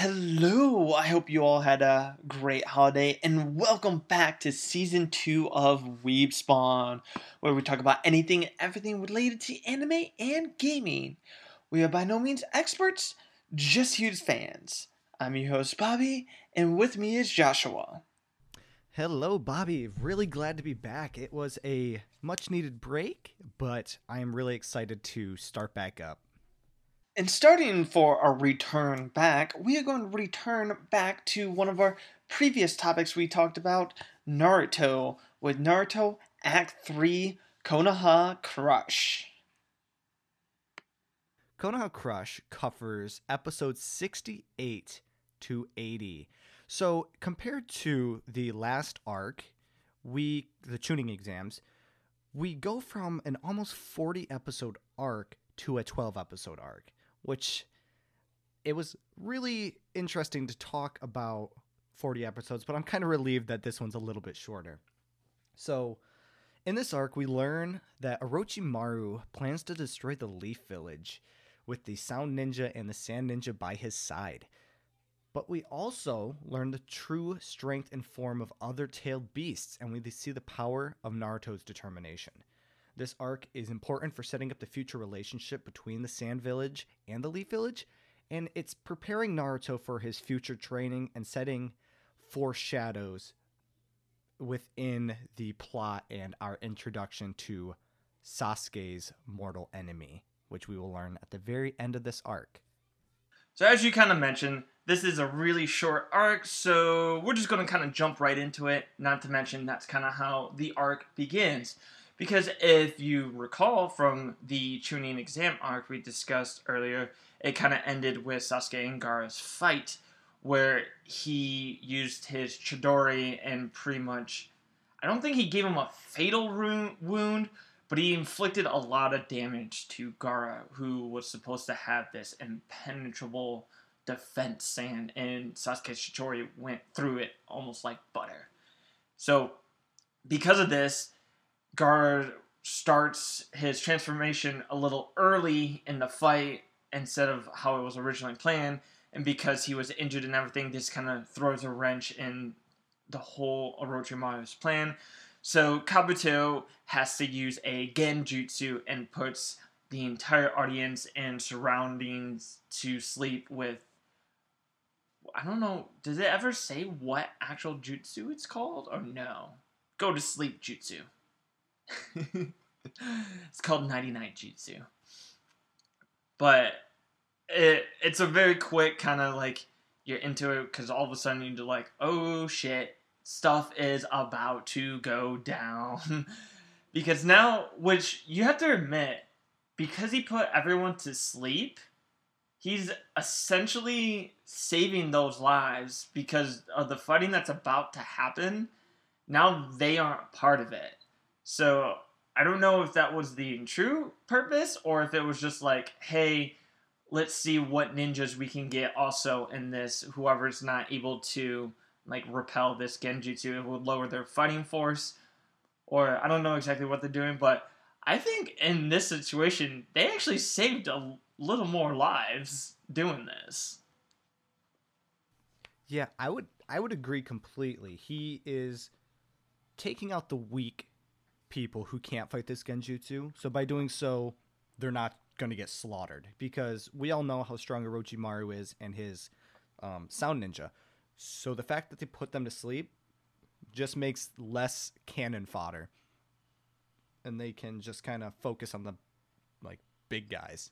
Hello, I hope you all had a great holiday and welcome back to season 2 of Weeb Spawn, where we talk about anything and everything related to anime and gaming. We are by no means experts, just huge fans. I'm your host Bobby, and with me is Joshua. Hello, Bobby. Really glad to be back. It was a much needed break, but I am really excited to start back up. And starting for our return back, we are going to return back to one of our previous topics we talked about Naruto, with Naruto Act 3 Konoha Crush. Konoha Crush covers episodes 68 to 80. So, compared to the last arc, we the Chunin exams, we go from an almost 40 episode arc to a 12 episode arc which it was really interesting to talk about 40 episodes, but I'm kind of relieved that this one's a little bit shorter. So, in this arc, we learn that Orochimaru plans to destroy the Leaf Village with the Sound Ninja and the Sand Ninja by his side. But we also learn the true strength and form of other tailed beasts, and we see the power of Naruto's determination. This arc is important for setting up the future relationship between the Sand Village and the Leaf Village, and it's preparing Naruto for his future training and setting foreshadows within the plot and our introduction to Sasuke's mortal enemy, which we will learn at the very end of this arc. So, as you kind of mentioned, this is a really short arc, so we're just going to kind of jump right into it. Not to mention, that's kind of how the arc begins. Because if you recall from the Chunin exam arc we discussed earlier, it kind of ended with Sasuke and Gaara's fight, where he used his Chidori and pretty much. I don't think he gave him a fatal wound, but he inflicted a lot of damage to Gaara, who was supposed to have this impenetrable defense sand, and Sasuke's Chidori went through it almost like butter. So, because of this, Gaara starts his transformation a little early in the fight instead of how it was originally planned. And because he was injured and everything, this kind of throws a wrench in the whole Orochimaru's plan. So Kabuto has to use a Genjutsu and puts the entire audience and surroundings to sleep with. I don't know. Does it ever say what actual jutsu it's called or no? Go to sleep jutsu. it's called 99 Jutsu. But it it's a very quick kind of like you're into it because all of a sudden you're like, oh shit, stuff is about to go down. because now, which you have to admit, because he put everyone to sleep, he's essentially saving those lives because of the fighting that's about to happen. Now they aren't part of it. So I don't know if that was the true purpose or if it was just like, hey, let's see what ninjas we can get also in this. Whoever's not able to like repel this genjutsu, it would lower their fighting force. Or I don't know exactly what they're doing, but I think in this situation they actually saved a little more lives doing this. Yeah, I would I would agree completely. He is taking out the weak people who can't fight this genjutsu. So by doing so, they're not going to get slaughtered because we all know how strong Orochimaru is and his um, sound ninja. So the fact that they put them to sleep just makes less cannon fodder, and they can just kind of focus on the like big guys.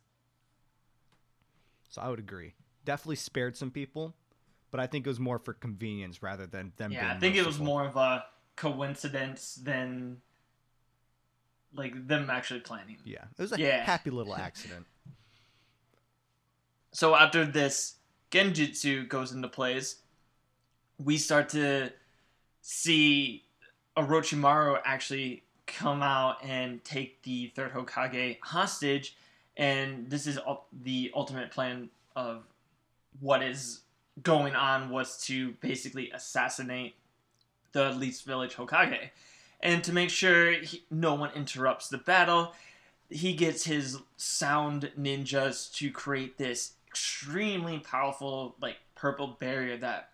So I would agree. Definitely spared some people, but I think it was more for convenience rather than them. Being. Yeah, I think merciful. it was more of a coincidence than like them actually planning. Yeah, it was a yeah. happy little accident. so after this genjutsu goes into place, we start to see Orochimaru actually come out and take the third Hokage hostage, and this is the ultimate plan of what is going on was to basically assassinate the Leaf village Hokage and to make sure he, no one interrupts the battle, he gets his sound ninjas to create this extremely powerful like purple barrier that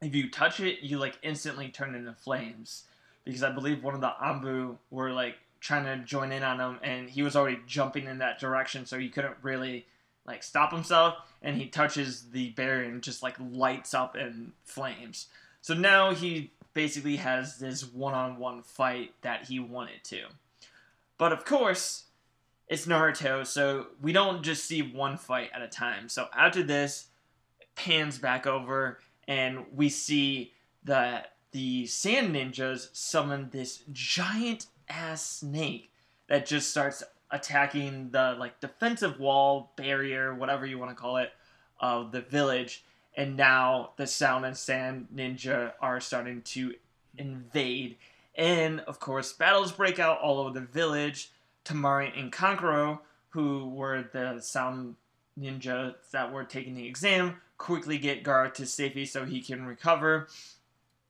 if you touch it, you like instantly turn into flames. Because I believe one of the Anbu were like trying to join in on him, and he was already jumping in that direction, so he couldn't really like stop himself. And he touches the barrier and just like lights up in flames. So now he basically has this one-on-one fight that he wanted to. But of course, it's Naruto, so we don't just see one fight at a time. So after this, pans back over and we see that the sand ninjas summon this giant ass snake that just starts attacking the like defensive wall barrier whatever you want to call it of the village and now the sound and sand ninja are starting to invade and of course battles break out all over the village Temari and kankuro who were the sound ninja that were taking the exam quickly get Gaara to safety so he can recover.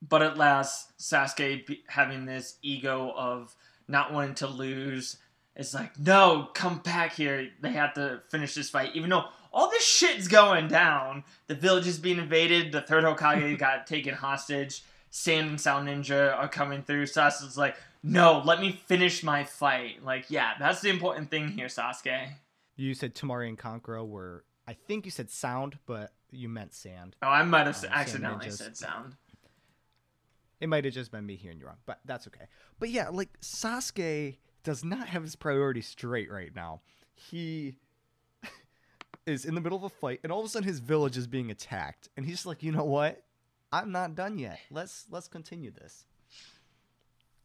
But at last, Sasuke having this ego of not wanting to lose is like, no, come back here. They have to finish this fight, even though all this shit's going down. The village is being invaded. The third Hokage got taken hostage. Sand and Sound Ninja are coming through. Sasuke's like, no, let me finish my fight. Like, yeah, that's the important thing here, Sasuke. You said Temari and Kankuro were, I think you said sound, but you meant sand. Oh, I might have um, accidentally said sound. It might have just been me hearing you wrong, but that's okay. But yeah, like Sasuke does not have his priorities straight right now. He is in the middle of a fight, and all of a sudden his village is being attacked, and he's like, you know what? I'm not done yet. Let's let's continue this.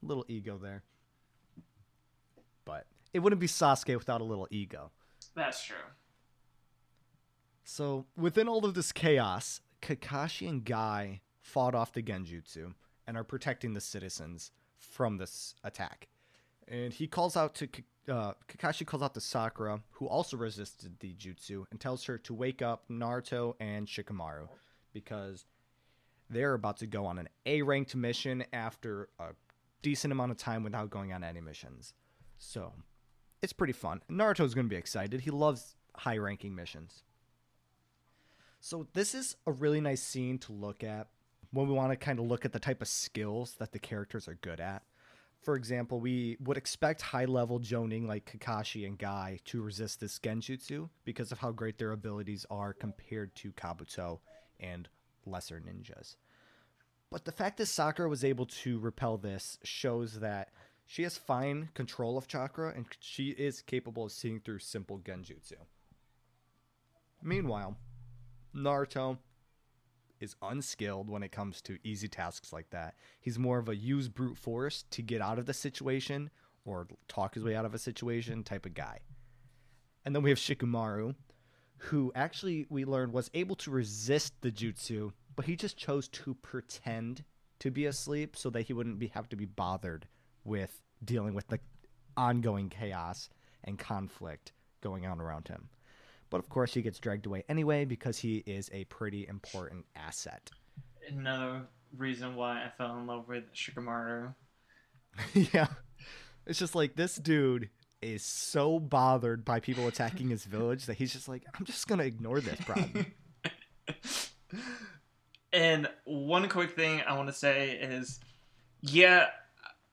Little ego there, but it wouldn't be Sasuke without a little ego. That's true. So, within all of this chaos, Kakashi and Guy fought off the Genjutsu and are protecting the citizens from this attack. And he calls out to uh, Kakashi calls out to Sakura, who also resisted the jutsu, and tells her to wake up Naruto and Shikamaru because they're about to go on an A ranked mission after a decent amount of time without going on any missions. So it's pretty fun. Naruto's going to be excited. He loves high ranking missions. So this is a really nice scene to look at when we want to kind of look at the type of skills that the characters are good at. For example, we would expect high level Jonin like Kakashi and Guy to resist this Genjutsu because of how great their abilities are compared to Kabuto and lesser ninjas. But the fact that Sakura was able to repel this shows that she has fine control of chakra and she is capable of seeing through simple Genjutsu. Meanwhile, Naruto is unskilled when it comes to easy tasks like that. He's more of a use brute force to get out of the situation or talk his way out of a situation type of guy. And then we have Shikamaru, who actually we learned was able to resist the jutsu, but he just chose to pretend to be asleep so that he wouldn't be have to be bothered with dealing with the ongoing chaos and conflict going on around him. But of course, he gets dragged away anyway because he is a pretty important asset. Another reason why I fell in love with Shikamaru. yeah. It's just like this dude is so bothered by people attacking his village that he's just like, I'm just going to ignore this problem. and one quick thing I want to say is yeah,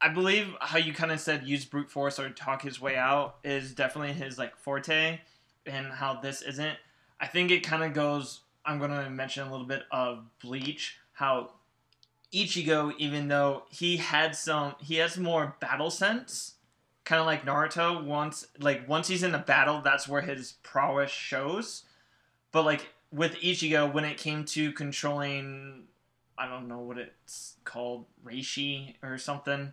I believe how you kind of said use brute force or talk his way out is definitely his like forte and how this isn't. I think it kind of goes. I'm going to mention a little bit of Bleach. How Ichigo, even though he had some, he has more battle sense, kind of like Naruto. Once, like once he's in a battle, that's where his prowess shows. But like with Ichigo, when it came to controlling, I don't know what it's called, Reishi or something,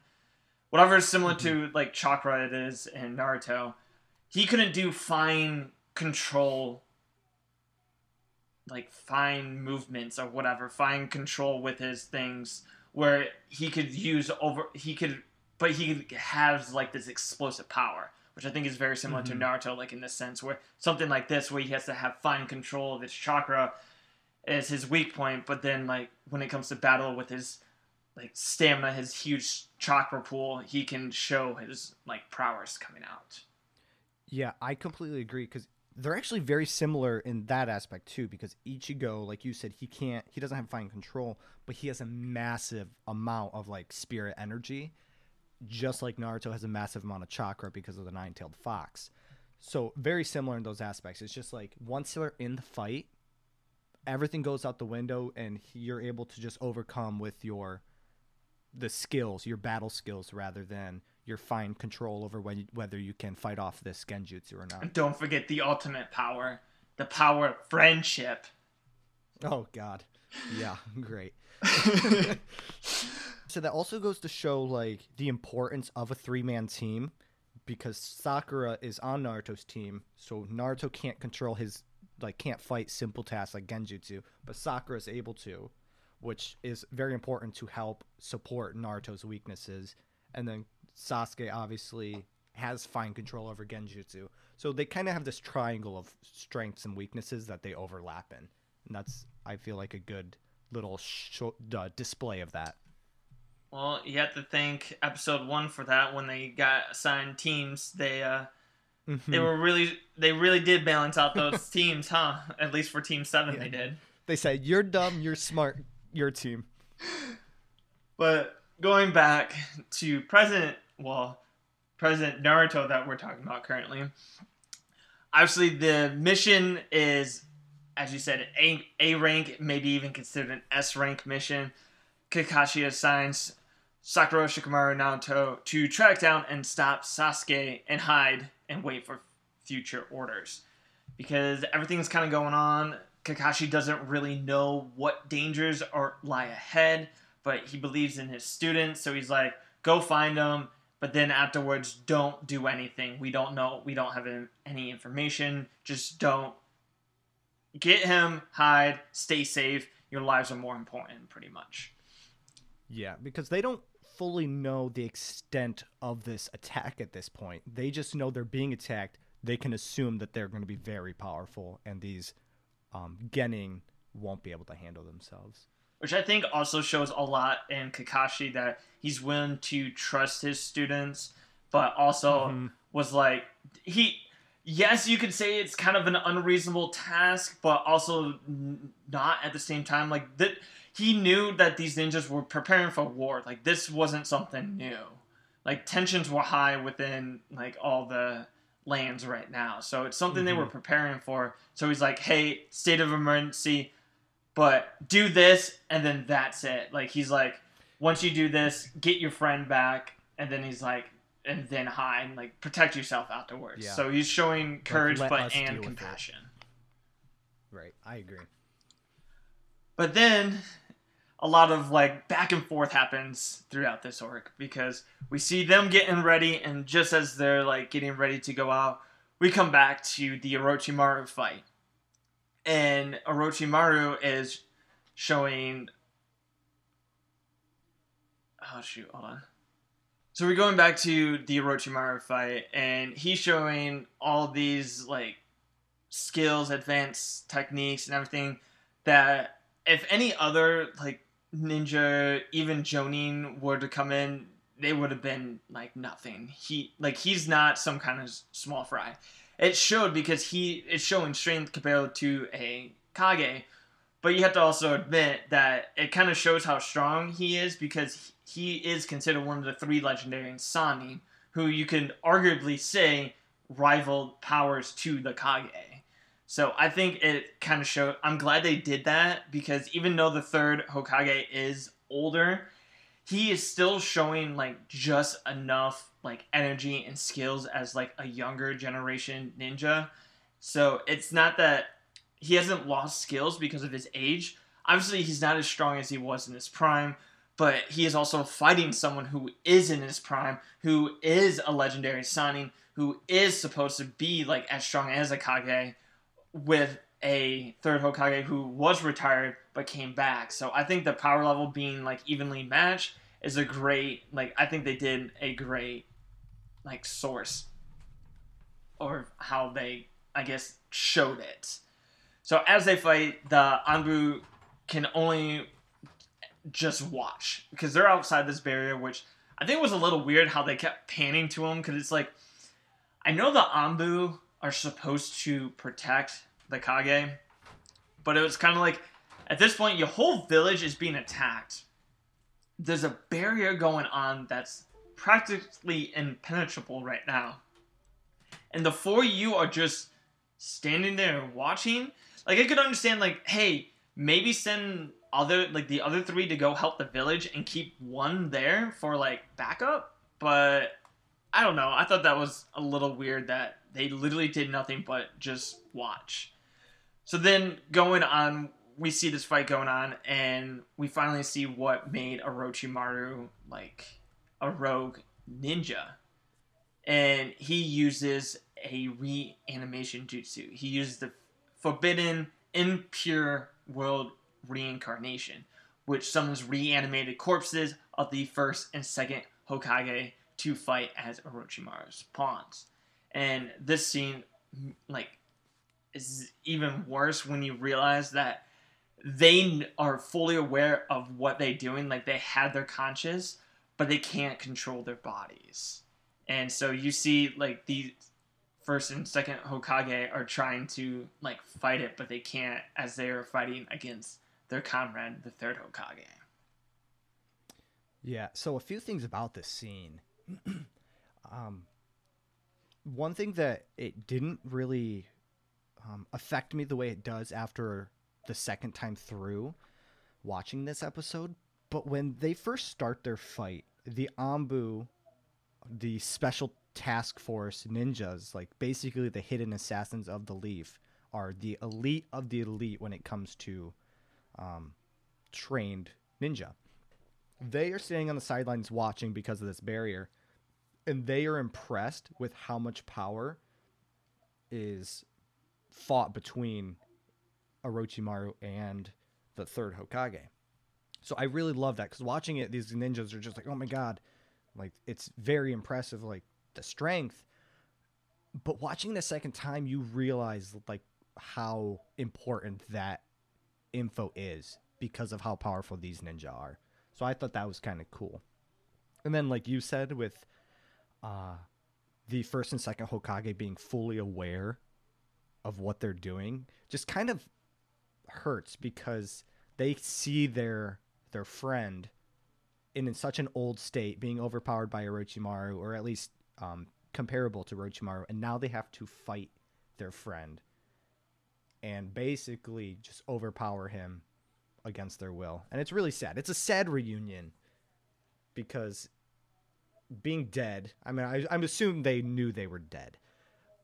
whatever is similar mm-hmm. to like chakra it is in Naruto, he couldn't do fine control like fine movements or whatever, fine control with his things where he could use over he could but he has like this explosive power, which I think is very similar mm-hmm. to Naruto, like in this sense where something like this where he has to have fine control of his chakra is his weak point, but then like when it comes to battle with his like stamina, his huge chakra pool, he can show his like prowess coming out. Yeah, I completely agree because they're actually very similar in that aspect too because Ichigo like you said he can't he doesn't have fine control but he has a massive amount of like spirit energy just like Naruto has a massive amount of chakra because of the nine-tailed fox. So very similar in those aspects. It's just like once they're in the fight everything goes out the window and you're able to just overcome with your the skills your battle skills rather than your fine control over when, whether you can fight off this genjutsu or not. And don't forget the ultimate power, the power of friendship. Oh God, yeah, great. so that also goes to show like the importance of a three-man team because Sakura is on Naruto's team, so Naruto can't control his like can't fight simple tasks like genjutsu, but Sakura is able to, which is very important to help support Naruto's weaknesses. And then Sasuke obviously has fine control over Genjutsu. So they kind of have this triangle of strengths and weaknesses that they overlap in. And that's, I feel like, a good little sh- uh, display of that. Well, you have to thank episode one for that. When they got assigned teams, they uh, mm-hmm. they were really they really did balance out those teams, huh? At least for Team Seven, yeah. they did. They said, "You're dumb, you're smart, your team." But going back to President well, President Naruto that we're talking about currently. Obviously, the mission is, as you said, A, A rank, maybe even considered an S rank mission. Kakashi assigns Sakura, Shikamaru, Naruto to track down and stop Sasuke and hide and wait for future orders. Because everything's kind of going on. Kakashi doesn't really know what dangers are lie ahead, but he believes in his students, so he's like, go find them but then afterwards don't do anything. We don't know we don't have any information. Just don't get him hide stay safe. Your lives are more important pretty much. Yeah because they don't fully know the extent of this attack at this point. They just know they're being attacked. They can assume that they're going to be very powerful and these um, genin won't be able to handle themselves which I think also shows a lot in Kakashi that he's willing to trust his students, but also mm-hmm. was like he. Yes, you could say it's kind of an unreasonable task, but also not at the same time. Like that, he knew that these ninjas were preparing for war. Like this wasn't something new. Like tensions were high within like all the lands right now, so it's something mm-hmm. they were mm-hmm. preparing for. So he's like, "Hey, state of emergency but do this and then that's it. Like he's like, once you do this, get your friend back, and then he's like, and then hide, like protect yourself afterwards. Yeah. So he's showing courage, like, but and compassion. Right, I agree. But then a lot of like back and forth happens throughout this arc because we see them getting ready, and just as they're like getting ready to go out, we come back to the Orochimaru fight and Orochimaru is showing. Oh shoot! Hold on. So we're going back to the Orochimaru fight, and he's showing all these like skills, advanced techniques, and everything that if any other like ninja, even Jonin, were to come in, they would have been like nothing. He like he's not some kind of small fry it showed because he is showing strength compared to a Kage. But you have to also admit that it kind of shows how strong he is because he is considered one of the three legendary Sannin, who you can arguably say rival powers to the Kage. So I think it kind of showed. I'm glad they did that because even though the third Hokage is older, he is still showing like just enough like energy and skills as like a younger generation ninja. So it's not that he hasn't lost skills because of his age. Obviously, he's not as strong as he was in his prime, but he is also fighting someone who is in his prime, who is a legendary Sannin, who is supposed to be like as strong as a Kage, with a third Hokage who was retired but came back. So I think the power level being like evenly matched is a great like I think they did a great like source or how they I guess showed it. So as they fight, the Anbu can only just watch because they're outside this barrier, which I think was a little weird how they kept panning to them because it's like I know the Anbu are supposed to protect the Kage, but it was kind of like at this point your whole village is being attacked. There's a barrier going on that's practically impenetrable right now. And the four of you are just standing there watching. Like I could understand like, hey, maybe send other like the other three to go help the village and keep one there for like backup, but I don't know. I thought that was a little weird that they literally did nothing but just watch. So then going on, we see this fight going on, and we finally see what made Orochimaru like a rogue ninja. And he uses a reanimation jutsu. He uses the forbidden, impure world reincarnation, which summons reanimated corpses of the first and second Hokage to fight as Orochimaru's pawns. And this scene, like, is even worse when you realize that they are fully aware of what they're doing. Like, they have their conscience, but they can't control their bodies. And so you see, like, the first and second Hokage are trying to, like, fight it, but they can't as they are fighting against their comrade, the third Hokage. Yeah, so a few things about this scene. um, one thing that it didn't really um, affect me the way it does after the second time through watching this episode, but when they first start their fight, the Anbu, the special task force ninjas, like basically the hidden assassins of the Leaf, are the elite of the elite when it comes to um, trained ninja. They are standing on the sidelines watching because of this barrier, and they are impressed with how much power is fought between Orochimaru and the third Hokage. So I really love that because watching it, these ninjas are just like, oh my god, like it's very impressive, like the strength. But watching the second time, you realize like how important that info is because of how powerful these ninja are. So I thought that was kind of cool. And then, like you said, with uh, the first and second Hokage being fully aware of what they're doing, just kind of hurts because they see their their friend in, in such an old state, being overpowered by Orochimaru, or at least um, comparable to Orochimaru, and now they have to fight their friend and basically just overpower him against their will. And it's really sad. It's a sad reunion because being dead, I mean, I, I'm assuming they knew they were dead,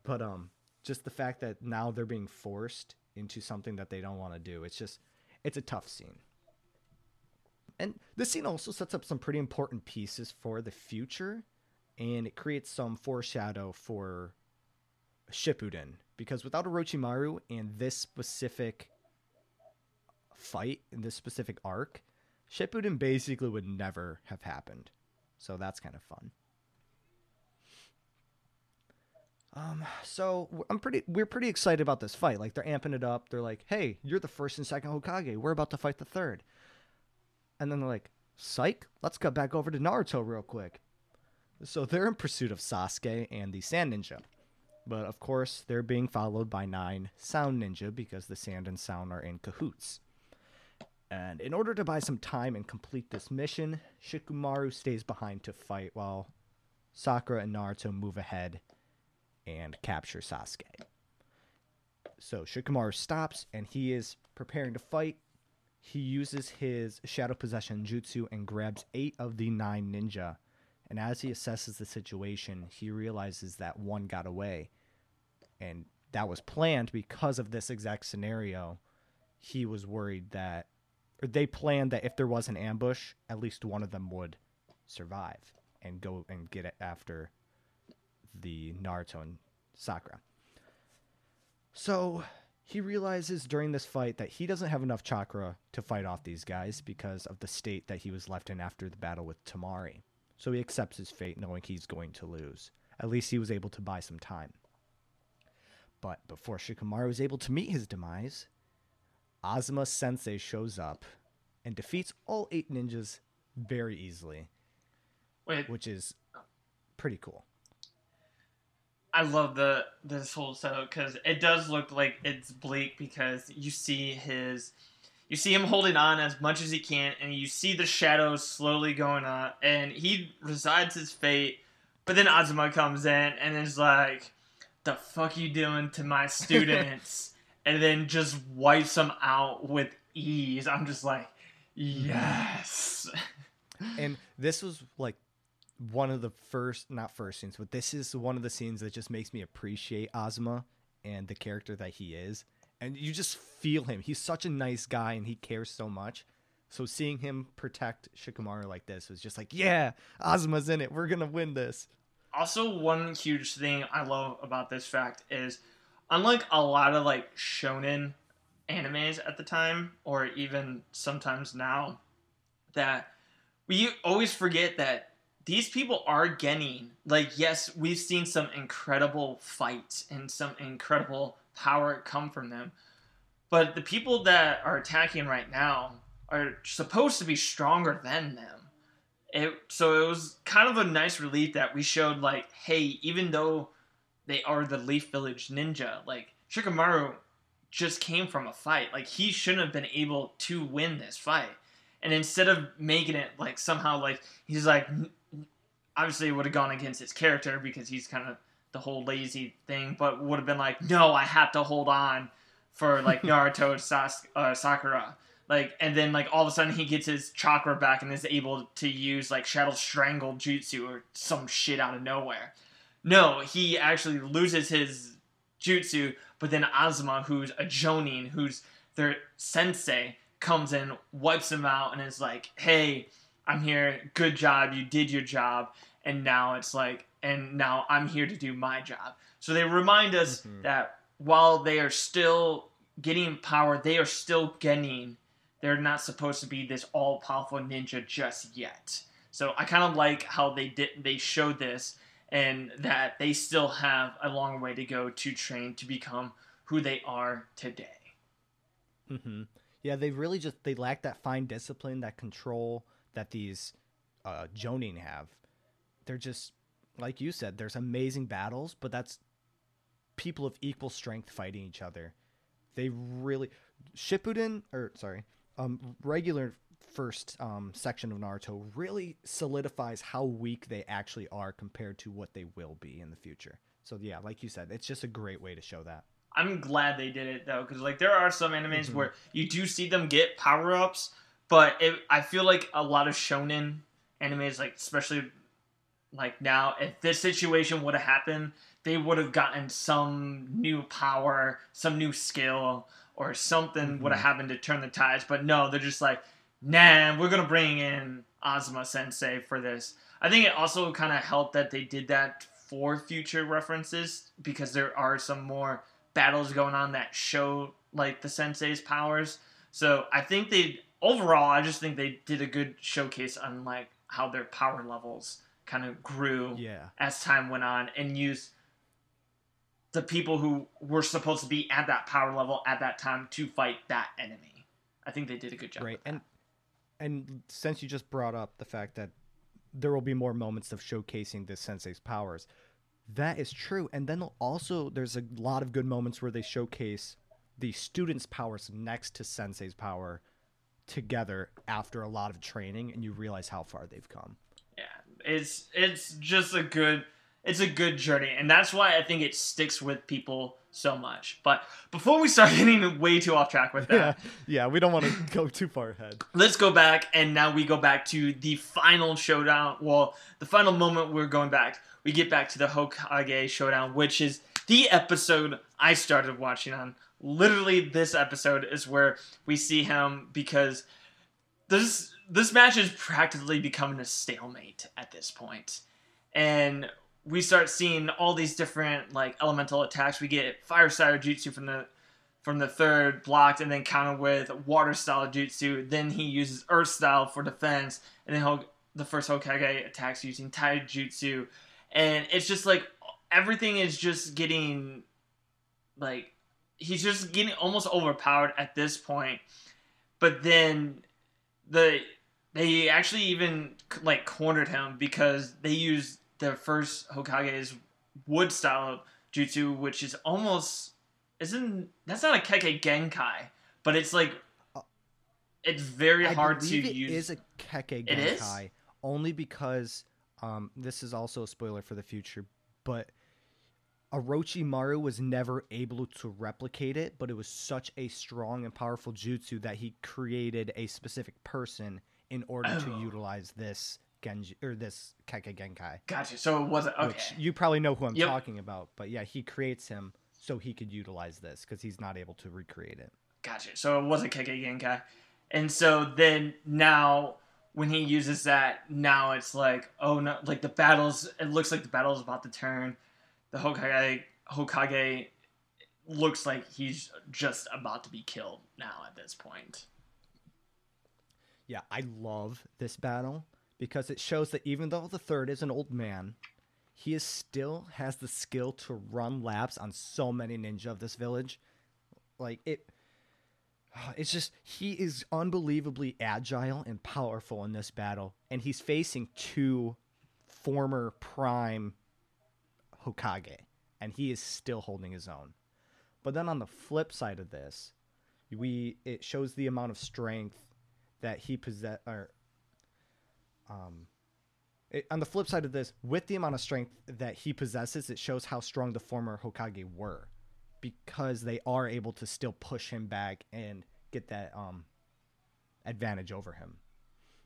but um, just the fact that now they're being forced into something that they don't want to do, it's just, it's a tough scene. And this scene also sets up some pretty important pieces for the future, and it creates some foreshadow for Shippuden because without Orochimaru and this specific fight in this specific arc, Shippuden basically would never have happened. So that's kind of fun. Um, so I'm pretty, we're pretty excited about this fight. Like they're amping it up. They're like, "Hey, you're the first and second Hokage. We're about to fight the third. And then they're like, "Psych, let's cut back over to Naruto real quick." So they're in pursuit of Sasuke and the Sand Ninja. But of course, they're being followed by nine Sound Ninja because the Sand and Sound are in cahoots. And in order to buy some time and complete this mission, Shikamaru stays behind to fight while Sakura and Naruto move ahead and capture Sasuke. So Shikamaru stops and he is preparing to fight. He uses his Shadow Possession Jutsu and grabs eight of the nine ninja and as he assesses the situation, he realizes that one got away. And that was planned because of this exact scenario. He was worried that, or they planned that if there was an ambush, at least one of them would survive and go and get it after the Naruto and Sakura. So he realizes during this fight that he doesn't have enough chakra to fight off these guys because of the state that he was left in after the battle with Temari. So he accepts his fate knowing he's going to lose. At least he was able to buy some time. But before Shikamaru is able to meet his demise, Asuma Sensei shows up and defeats all eight ninjas very easily. Wait. Which is pretty cool. I love the this whole setup because it does look like it's bleak because you see his, you see him holding on as much as he can, and you see the shadows slowly going up, and he resides his fate. But then Asuma comes in and is like, "The fuck you doing to my students?" and then just wipes them out with ease. I'm just like, mm-hmm. yes. and this was like one of the first not first scenes but this is one of the scenes that just makes me appreciate Asuma and the character that he is. And you just feel him. He's such a nice guy and he cares so much. So seeing him protect Shikamaru like this was just like yeah Asuma's in it. We're gonna win this. Also one huge thing I love about this fact is unlike a lot of like shonen animes at the time or even sometimes now that we always forget that these people are getting like yes we've seen some incredible fights and some incredible power come from them but the people that are attacking right now are supposed to be stronger than them. It, so it was kind of a nice relief that we showed like hey even though they are the leaf village ninja like shikamaru just came from a fight. Like he shouldn't have been able to win this fight. And instead of making it like somehow like he's like obviously it would have gone against his character because he's kind of the whole lazy thing, but would have been like, no, I have to hold on for like Naruto Sas- uh, Sakura. Like, and then like all of a sudden he gets his chakra back and is able to use like Shadow Strangle Jutsu or some shit out of nowhere. No, he actually loses his jutsu, but then Asuma, who's a Jonin, who's their sensei, comes in, wipes him out, and is like, hey, I'm here. Good job. You did your job. And now it's like, and now I'm here to do my job. So they remind us mm-hmm. that while they are still getting power, they are still getting. They're not supposed to be this all powerful ninja just yet. So I kind of like how they did. They showed this, and that they still have a long way to go to train to become who they are today. Mm-hmm. Yeah, they really just they lack that fine discipline, that control that these uh, Jonin have. They're just like you said. There's amazing battles, but that's people of equal strength fighting each other. They really Shippuden or sorry, um, regular first um, section of Naruto really solidifies how weak they actually are compared to what they will be in the future. So yeah, like you said, it's just a great way to show that. I'm glad they did it though, because like there are some animes mm-hmm. where you do see them get power ups, but it, I feel like a lot of shonen animes, like especially like now, if this situation would have happened, they would have gotten some new power, some new skill, or something mm-hmm. would have happened to turn the tides. But no, they're just like, nah, we're gonna bring in Asuma Sensei for this. I think it also kind of helped that they did that for future references because there are some more battles going on that show like the sensei's powers. So I think they overall, I just think they did a good showcase on like how their power levels kind of grew yeah. as time went on and used the people who were supposed to be at that power level at that time to fight that enemy. I think they did a good job. Right, and and since you just brought up the fact that there will be more moments of showcasing the sensei's powers, that is true. And then also there's a lot of good moments where they showcase the student's powers next to sensei's power together after a lot of training and you realize how far they've come. Yeah, it's it's just a good it's a good journey and that's why I think it sticks with people so much. But before we start getting way too off track with that, yeah, yeah we don't want to go too far ahead. Let's go back and now we go back to the final showdown. Well, the final moment we're going back. We get back to the Hokage showdown, which is the episode I started watching on literally this episode is where we see him because this this match is practically becoming a stalemate at this point. And we start seeing all these different like elemental attacks. We get fire style jutsu from the from the third blocked and then countered with water style jutsu. Then he uses earth style for defense, and then he'll, the first Hokage attacks using taijutsu, and it's just like everything is just getting like he's just getting almost overpowered at this point. But then the they actually even like cornered him because they used the first Hokage's wood style jutsu, which is almost isn't that's not a Kekkei Genkai, but it's like Uh, it's very I hard to it use. is a Kekkei It is? Genkai, only because um, this is also a spoiler for the future, but Orochimaru was never able to replicate it, but it was such a strong and powerful jutsu that he created a specific person in order to Oh. utilize this Genji or this Kekkei Genkai. Gotcha. So it wasn't okay. Which you probably know who I'm Yep. talking about, but yeah, he creates him so he could utilize this because he's not able to recreate it. Gotcha. So it wasn't Kekkei Genkai. And so then now when he uses that, now it's like, oh no, like the battles, it looks like the battle's about to turn. The Hokage, Hokage looks like he's just about to be killed now at this point. Yeah, I love this battle because it shows that even though the third is an old man, he is still has the skill to run laps on so many ninja of this village. Like it it's just he is unbelievably agile and powerful in this battle and he's facing two former prime Hokage and he is still holding his own. But then on the flip side of this, we it shows the amount of strength that he possess or um it, on the flip side of this with the amount of strength that he possesses it shows how strong the former hokage were because they are able to still push him back and get that um advantage over him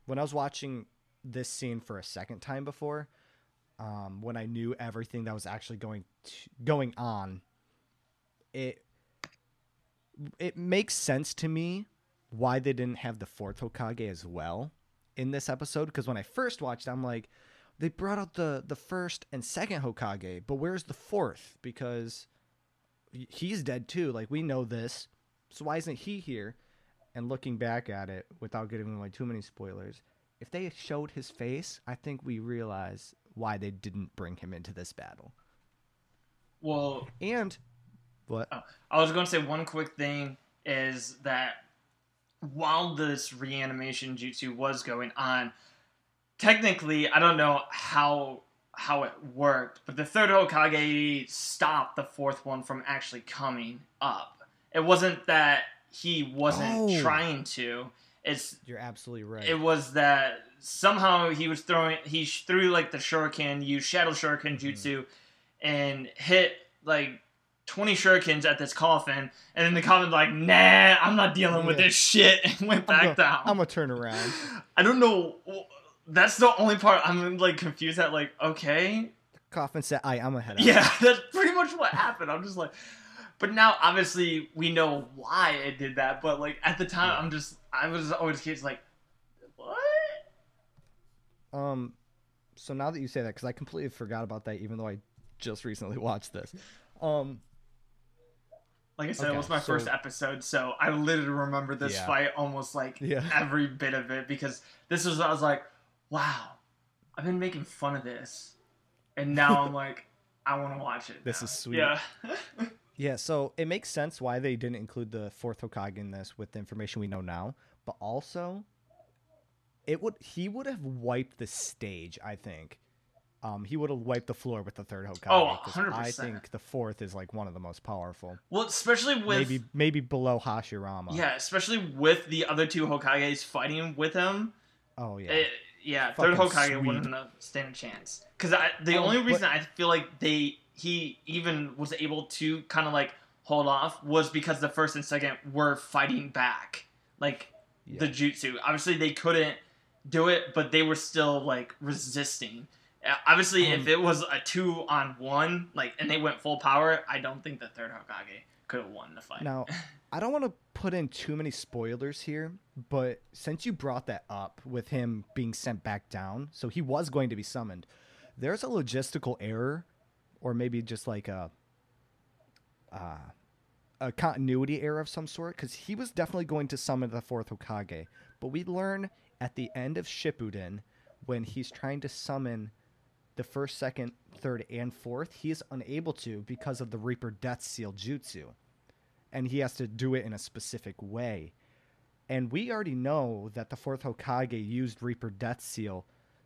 when i was watching this scene for a second time before um when i knew everything that was actually going to, going on it it makes sense to me why they didn't have the fourth Hokage as well in this episode because when I first watched, I'm like, they brought out the the first and second Hokage, but where's the fourth? Because he's dead too. Like we know this, so why isn't he here? And looking back at it, without giving away too many spoilers, if they showed his face, I think we realize why they didn't bring him into this battle. Well, And what? Oh, I was going to say one quick thing is that while this reanimation jutsu was going on, technically, I don't know how how it worked, but the third Hokage stopped the fourth one from actually coming up. It wasn't that he wasn't Oh. trying to. It's You're absolutely right. it was that somehow he was throwing he threw like the shuriken used shadow shuriken Mm-hmm. jutsu and hit like 20 shurikens at this coffin. And then the coffin like nah i'm not dealing with this shit. And went back I'm gonna, down. I'm gonna turn around. i don't know that's the only part i'm like confused at like okay. Coffin said, "I, I'm gonna head out." yeah that's pretty much what happened. I'm just like but now obviously we know why it did that but like at the time i'm just i was always curious like Um, so now that you say that, because I completely forgot about that, even though I just recently watched this. Um, Like I said, Okay, it was my so- first episode, so I literally remember this Yeah. fight almost like Yeah. every bit of it because this was I was like, wow, I've been making fun of this, and now I'm like, I want to watch it. This now. is sweet. Yeah. yeah, so it makes sense why they didn't include the fourth Hokage in this with the information we know now, but also, it would he would have wiped the stage. I think. Um, he would have wiped the floor with the third Hokage. Oh, 'cause 100%. I think the fourth is like one of the most powerful. well, especially with maybe maybe below Hashirama. yeah, especially with the other two Hokages fighting with him. Oh yeah. It, yeah, third Hokage sweet. wouldn't have stand a chance. Because the Oh, only but- reason I feel like they he even was able to kind of like hold off was because the first and second were fighting back, like Yeah. the jutsu. Obviously, they couldn't do it, but they were still like resisting. Obviously, if Um, it was a two on one, like, and they went full power, I don't think the third Hokage could have won the fight. Now, I don't want to put in too many spoilers here, but since you brought that up with him being sent back down, so he was going to be summoned, there's a logistical error, or maybe just like a uh, a continuity error of some sort, because he was definitely going to summon the fourth Hokage, but we learn at the end of Shippuden when he's trying to summon the first, second, third, and fourth, he is unable to because of the Reaper Death Seal Jutsu and he has to do it in a specific way. And we already know that the fourth Hokage used Reaper Death Seal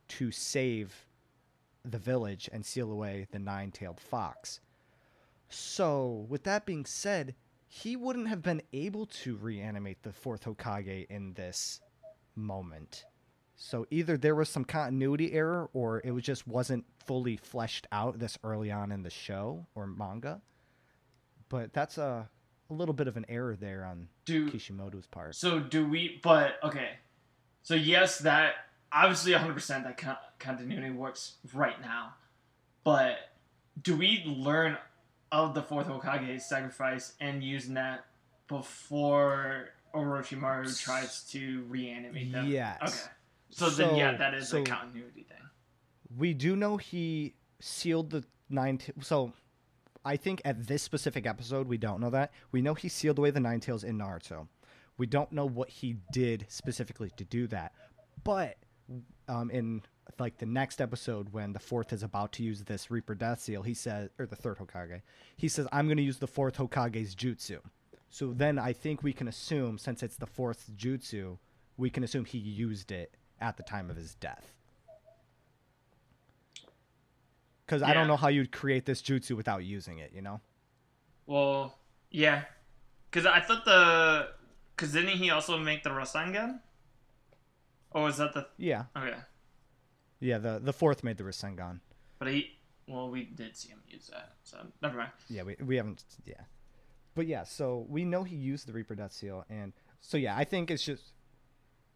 to save the village and seal away the nine-tailed fox. So, with that being said, he wouldn't have been able to reanimate the fourth Hokage in this moment. So either there was some continuity error or it was just wasn't fully fleshed out this early on in the show or manga. But that's a a little bit of an error there on Do Kishimoto's part. so do we? But okay, so yes, that obviously 100 percent that con- continuity works right now. But do we learn of the fourth Hokage's sacrifice and using that before Orochimaru tries to reanimate them? Yes. Okay. So, then, yeah, that is so- a continuity thing. We do know he sealed the nine. Ta- so, I think at this specific episode, we don't know that. We know he sealed away the nine tails in Naruto. We don't know what he did specifically to do that. But um, in like the next episode, when the fourth is about to use this Reaper Death Seal, he says, or the third Hokage, he says, "I'm going to use the fourth Hokage's jutsu." So then I think we can assume, since it's the fourth jutsu, we can assume he used it at the time of his death. Because I don't know how you'd create this jutsu without using it, you know? Well, yeah, because I thought the because didn't he also make the Rasengan? Or was that the Yeah. okay? Yeah, the, the fourth made the Rasengan. But he well, we did see him use that, so never mind. Yeah, we, we haven't, yeah. But yeah, so we know he used the Reaper Death Seal, and so yeah, I think it's just.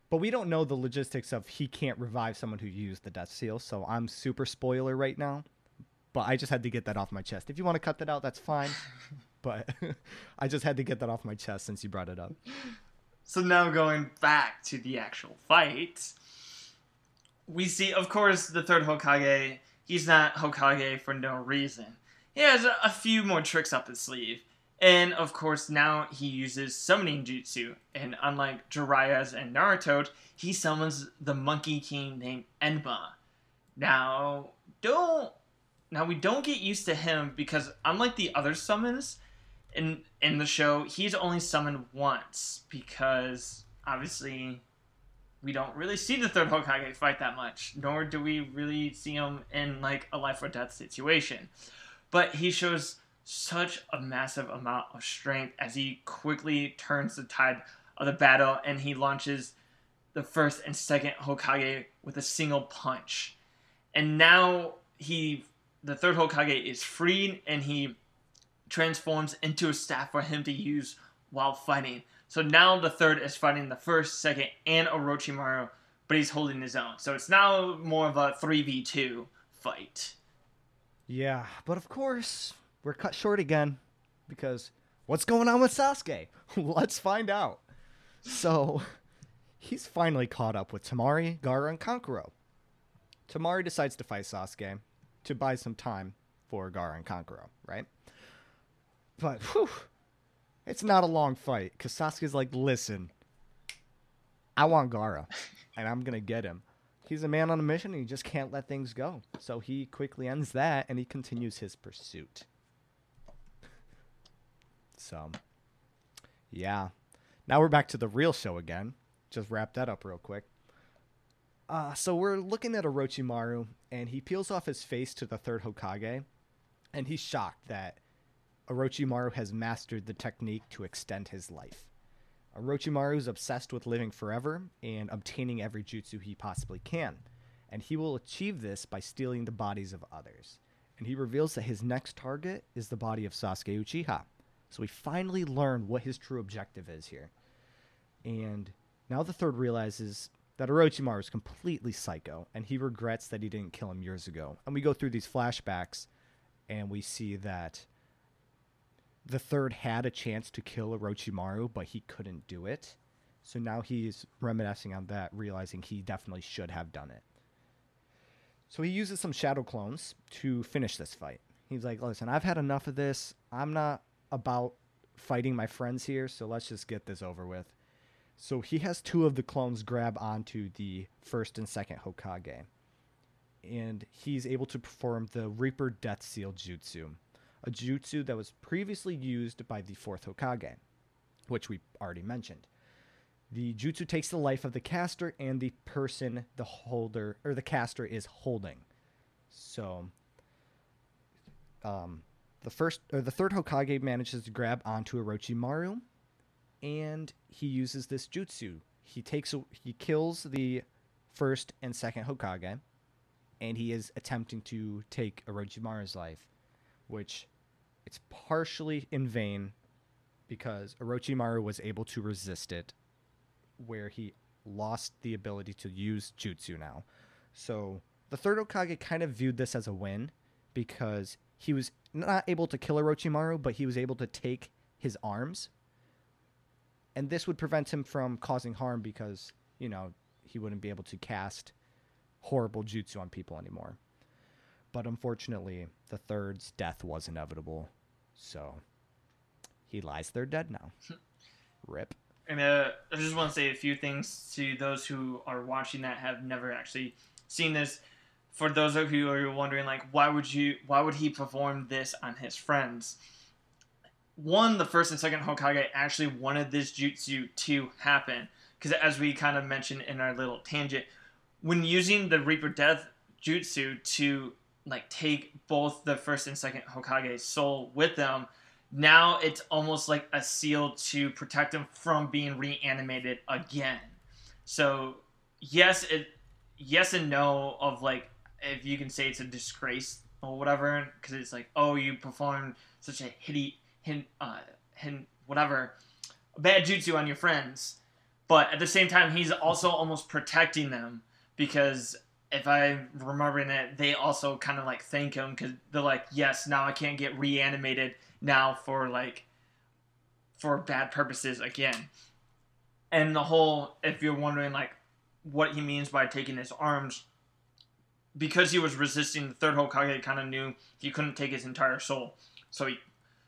But we don't know the logistics of he can't revive someone who used the Death Seal, so I'm super spoiler right now. But I just had to get that off my chest. If you want to cut that out, that's fine. but I just had to get that off my chest since you brought it up. So now going back to the actual fight, we see, of course, the third Hokage. He's not Hokage for no reason. He has a, a few more tricks up his sleeve. And of course, now he uses summoning jutsu. And unlike Jiraiya's and Naruto, he summons the Monkey King named Enma. Now, don't. Now we don't get used to him because unlike the other summons, in in the show, he's only summoned once because obviously we don't really see the third Hokage fight that much, nor do we really see him in like a life or death situation. But he shows such a massive amount of strength as he quickly turns the tide of the battle and he launches the first and second Hokage with a single punch. And now he the third Hokage is freed and he transforms into a staff for him to use while fighting. So now the third is fighting the first, second, and Orochimaru, but he's holding his own. So it's now more of a 3v2 fight. Yeah, but of course, we're cut short again because what's going on with Sasuke? Let's find out. So, he's finally caught up with Temari, Gaara, and Kankuro. Temari decides to fight Sasuke to buy some time for Gaara and Kankuro, right? But, whew, it's not a long fight because Sasuke's like, listen, I want Gaara, and I'm going to get him. He's a man on a mission and he just can't let things go. So he quickly ends that and he continues his pursuit. So, yeah. Now we're back to the real show again. Just wrap that up real quick. Uh, so we're looking at Orochimaru and he peels off his face to the third Hokage and he's shocked that Orochimaru has mastered the technique to extend his life. Orochimaru is obsessed with living forever and obtaining every jutsu he possibly can, and he will achieve this by stealing the bodies of others. And he reveals that his next target is the body of Sasuke Uchiha. So we finally learn what his true objective is here. And now the third realizes that Orochimaru is completely psycho, and he regrets that he didn't kill him years ago. And we go through these flashbacks, and we see that the third had a chance to kill Orochimaru, but he couldn't do it. So now he's reminiscing on that, realizing he definitely should have done it. So he uses some shadow clones to finish this fight. He's like, listen, I've had enough of this. I'm not about fighting my friends here, so let's just get this over with. So he has two of the clones grab onto the first and second Hokage. And he's able to perform the Reaper Death Seal Jutsu, a jutsu that was previously used by the fourth Hokage, which we already mentioned. The jutsu takes the life of the caster and the person the holder or the caster is holding. So, um, the first or the third Hokage manages to grab onto Orochimaru, and he uses this jutsu. He takes he kills the first and second Hokage, and he is attempting to take Orochimaru's life, which it's partially in vain because Orochimaru was able to resist it, where he lost the ability to use jutsu now. So the third Hokage kind of viewed this as a win because he was not able to kill Orochimaru, but he was able to take his arms. And this would prevent him from causing harm because, you know, he wouldn't be able to cast horrible jutsu on people anymore. But unfortunately, the third's death was inevitable. So he lies there dead now. Rip. And uh, I just want to say a few things to those who are watching that have never actually seen this. For those of you who are wondering, like, why would you, why would he perform this on his friends? One, the first and second Hokage actually wanted this jutsu to happen because, as we kind of mentioned in our little tangent, when using the Reaper Death jutsu to like take both the first and second Hokage's soul with them, now it's almost like a seal to protect him from being reanimated again. So yes, it yes and no of like if you can say it's a disgrace or whatever because it's like oh you performed such a hitty hint uh hint whatever bad jutsu on your friends but at the same time he's also almost protecting them because if i'm remembering it they also kind of like thank him because they're like yes now i can't get reanimated now for like for bad purposes again. And the whole if you're wondering like what he means by taking his arms because he was resisting the third Hokage kind of knew he couldn't take his entire soul. So he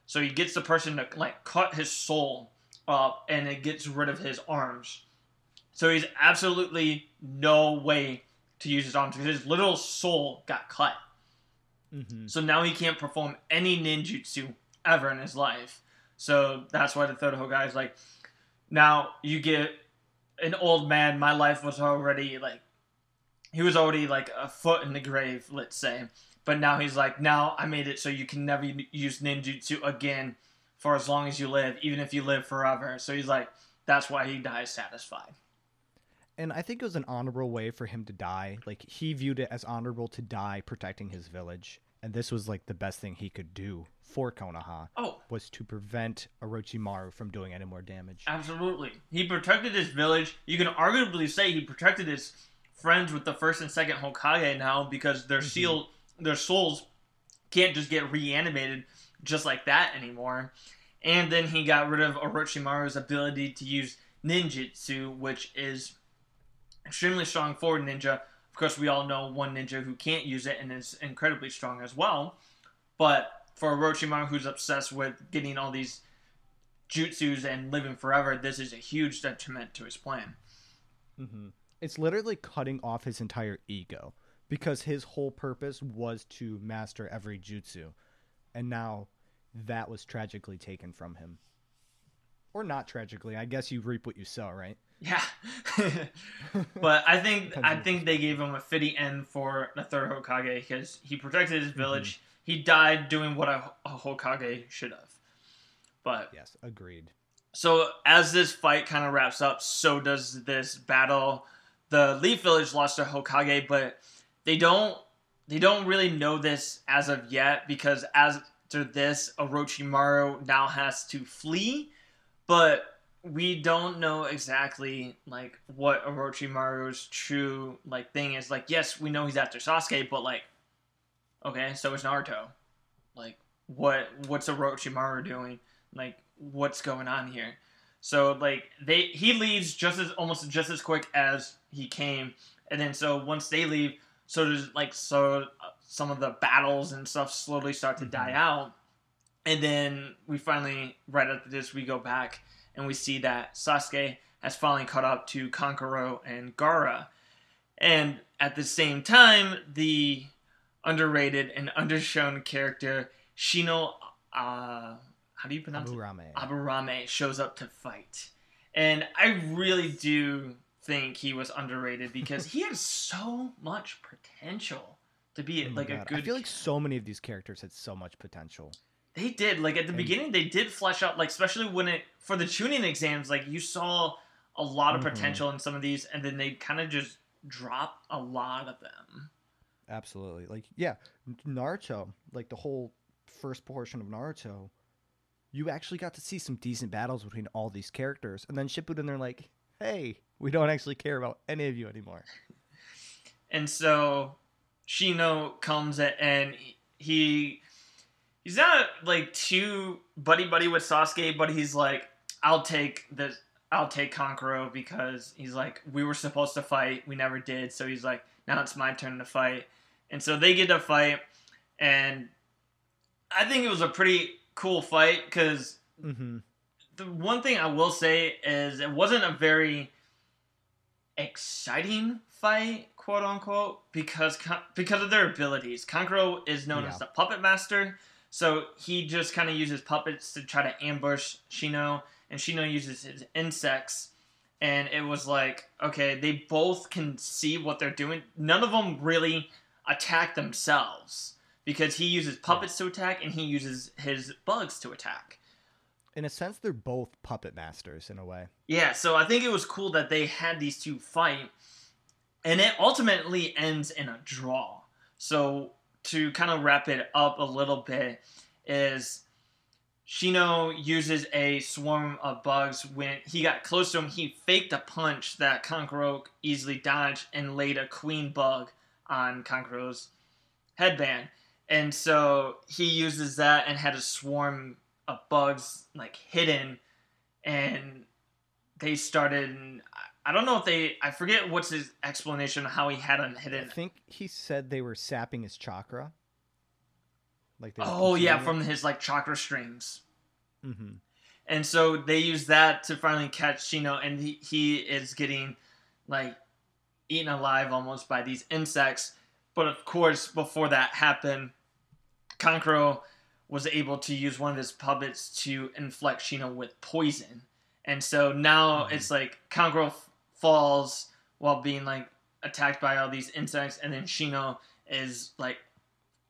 so he gets the person to like cut his soul up and it gets rid of his arms. So he's absolutely no way to use his arms because his little soul got cut. Mm-hmm. So now he can't perform any ninjutsu ever in his life. So that's why the third Hokage is like, now you get an old man. My life was already like, he was already like a foot in the grave, let's say. But now he's like, now I made it so you can never use ninjutsu again for as long as you live, even if you live forever. So he's like, that's why he dies satisfied. And I think it was an honorable way for him to die. Like he viewed it as honorable to die protecting his village, and this was like the best thing he could do for Konoha Oh, was to prevent Orochimaru from doing any more damage. Absolutely. He protected his village. You can arguably say he protected his friends with the first and second Hokage now because their seal their souls can't just get reanimated just like that anymore. And then he got rid of Orochimaru's ability to use ninjutsu, which is extremely strong for a ninja. Of course, we all know one ninja who can't use it and is incredibly strong as well. But for Orochimaru, who's obsessed with getting all these jutsus and living forever, this is a huge detriment to his plan. Mm-hmm. It's literally cutting off his entire ego because his whole purpose was to master every jutsu, and now that was tragically taken from him. Or not tragically. I guess you reap what you sow, right? Yeah, but I think I think they gave him a fitting end for the third Hokage because he protected his mm-hmm. village. He died doing what a, a Hokage should have. But Yes, agreed. so as this fight kind of wraps up, so does this battle. The Leaf Village lost their Hokage, but they don't they don't really know this as of yet because after this, Orochimaru now has to flee, but we don't know exactly like what Orochimaru's true like thing is. Like, yes, we know he's after Sasuke, but like, okay, so is Naruto. Like, what what's Orochimaru doing? Like, what's going on here? So like they he leaves just as almost just as quick as he came, and then so once they leave, so does like so uh, some of the battles and stuff slowly start to die out, and then we finally right after this we go back and we see that Sasuke has finally caught up to Kankuro and Gaara, and at the same time the underrated and undershown character Shino. Uh, how do you pronounce it? Aburame. Aburame shows up to fight. And I really do think he was underrated because he had so much potential to be Oh like a good. I feel like so many of these characters had so much potential. They did like at the And- beginning. They did flesh out like especially when it for the Chunin exams. Like you saw a lot of Mhm. potential in some of these, and then they kind of just drop a lot of them. Absolutely. Like, yeah, Naruto, like the whole first portion of Naruto, you actually got to see some decent battles between all these characters. And then Shippuden, they're like, hey, we don't actually care about any of you anymore. And so Shino comes and he he's not like too buddy buddy with Sasuke, but he's like, I'll take this. I'll take Kankuro because he's like, we were supposed to fight, we never did. So he's like, now it's my turn to fight. And so they get to fight, and I think it was a pretty cool fight because Mm-hmm. The one thing I will say is it wasn't a very exciting fight, quote unquote, because because of their abilities. Kankuro is known Yeah. as the puppet master, so he just kind of uses puppets to try to ambush Shino, and Shino uses his insects. And it was like, okay, they both can see what they're doing. None of them really attack themselves because he uses puppets to attack and he uses his bugs to attack. In a sense, they're both puppet masters in a way. Yeah, so I think it was cool that they had these two fight, and it ultimately ends in a draw. So to kind of wrap it up a little bit, is Shino uses a swarm of bugs. When he got close to him, he faked a punch that Kankuro easily dodged and laid a queen bug on Kankuro's headband. And so he uses that and had a swarm of bugs like hidden and they started I- don't know if they I forget what's his explanation of how he had them hidden. I think he said they were sapping his chakra. Like they Oh yeah, consuming from his like chakra strings. it. Mhm. And so they use that to finally catch Shino, and he, he is getting like eaten alive almost by these insects. But of course, before that happened, Kankuro was able to use one of his puppets to inflect Shino with poison. And so now Mhm. it's like Kankuro f- falls while being like attacked by all these insects, and then Shino is like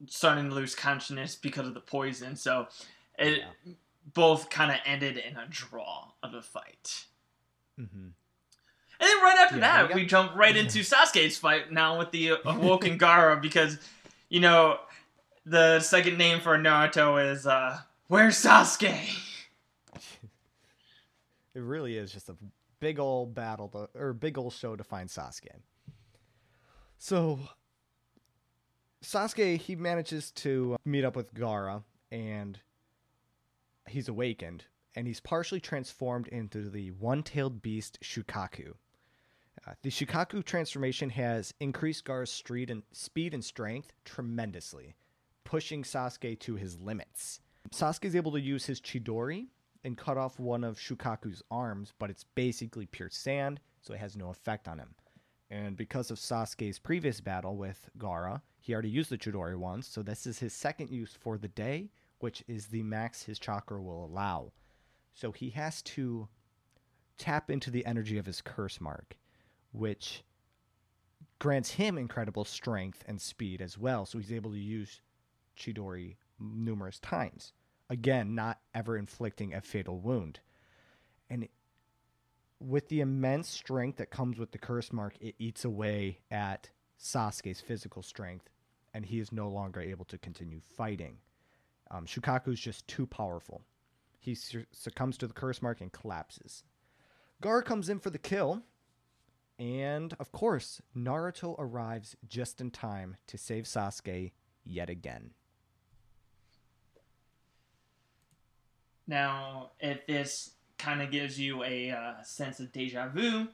starting to lose consciousness because of the poison. So it Yeah. both kind of ended in a draw of a fight. Mhm. And then right after Yeah, that, we got- we jump right into Sasuke's fight now with the Awoken Gaara because, you know, the second name for Naruto is uh, Where's Sasuke? It really is just a big old battle to, or big old show to find Sasuke. So Sasuke he manages to meet up with Gaara and he's awakened and he's partially transformed into the one-tailed beast Shukaku. Uh, the Shukaku transformation has increased Gaara's street and speed and strength tremendously, pushing Sasuke to his limits. Sasuke is able to use his Chidori and cut off one of Shukaku's arms, but it's basically pure sand, so it has no effect on him. And because of Sasuke's previous battle with Gaara, he already used the Chidori once, so this is his second use for the day, which is the max his chakra will allow. So he has to tap into the energy of his curse mark, which grants him incredible strength and speed as well, so he's able to use Chidori numerous times. Again, not ever inflicting a fatal wound. And with the immense strength that comes with the curse mark, it eats away at Sasuke's physical strength, and he is no longer able to continue fighting. Um, Shukaku is just too powerful. He su- succumbs to the curse mark and collapses. Gaara comes in for the kill, and of course, Naruto arrives just in time to save Sasuke yet again. Now, if this kind of gives you a uh, sense of deja vu,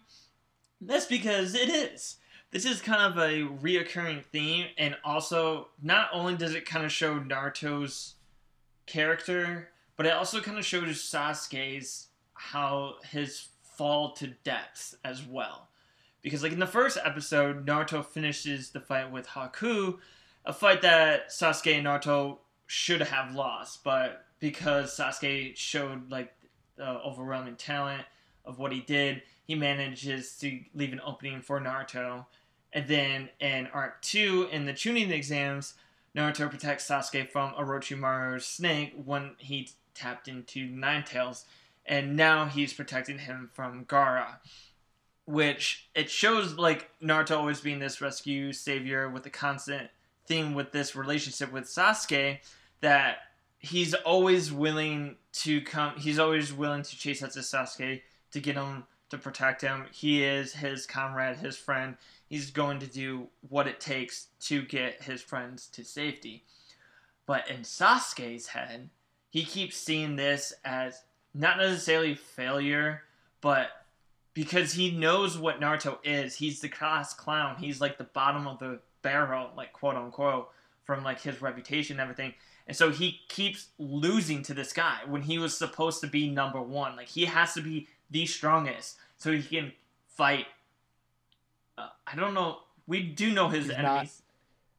that's because it is. This is kind of a reoccurring theme, and also, not only does it kind of show Naruto's character, but it also kind of shows Sasuke's how his fall to depths as well. Because, like in the first episode, Naruto finishes the fight with Haku, a fight that Sasuke and Naruto should have lost, but because Sasuke showed like the overwhelming talent of what he did, he manages to leave an opening for Naruto, And then in arc two, in the Chunin exams, Naruto protects Sasuke from Orochimaru's snake when he tapped into Nine Tails, and now he's protecting him from Gaara. Which it shows like Naruto always being this rescue savior with a constant theme with this relationship with Sasuke that he's always willing to come he's always willing to chase after Sasuke to get him to protect him. He is his comrade, his friend. He's going to do what it takes to get his friends to safety. But in Sasuke's head, he keeps seeing this as not necessarily failure, but because he knows what Naruto is. He's the class clown. He's like the bottom of the barrel, like quote unquote, from like his reputation and everything. And so he keeps losing to this guy when he was supposed to be number one. Like he has to be the strongest so he can fight. Uh, I don't know. We do know his He's enemies.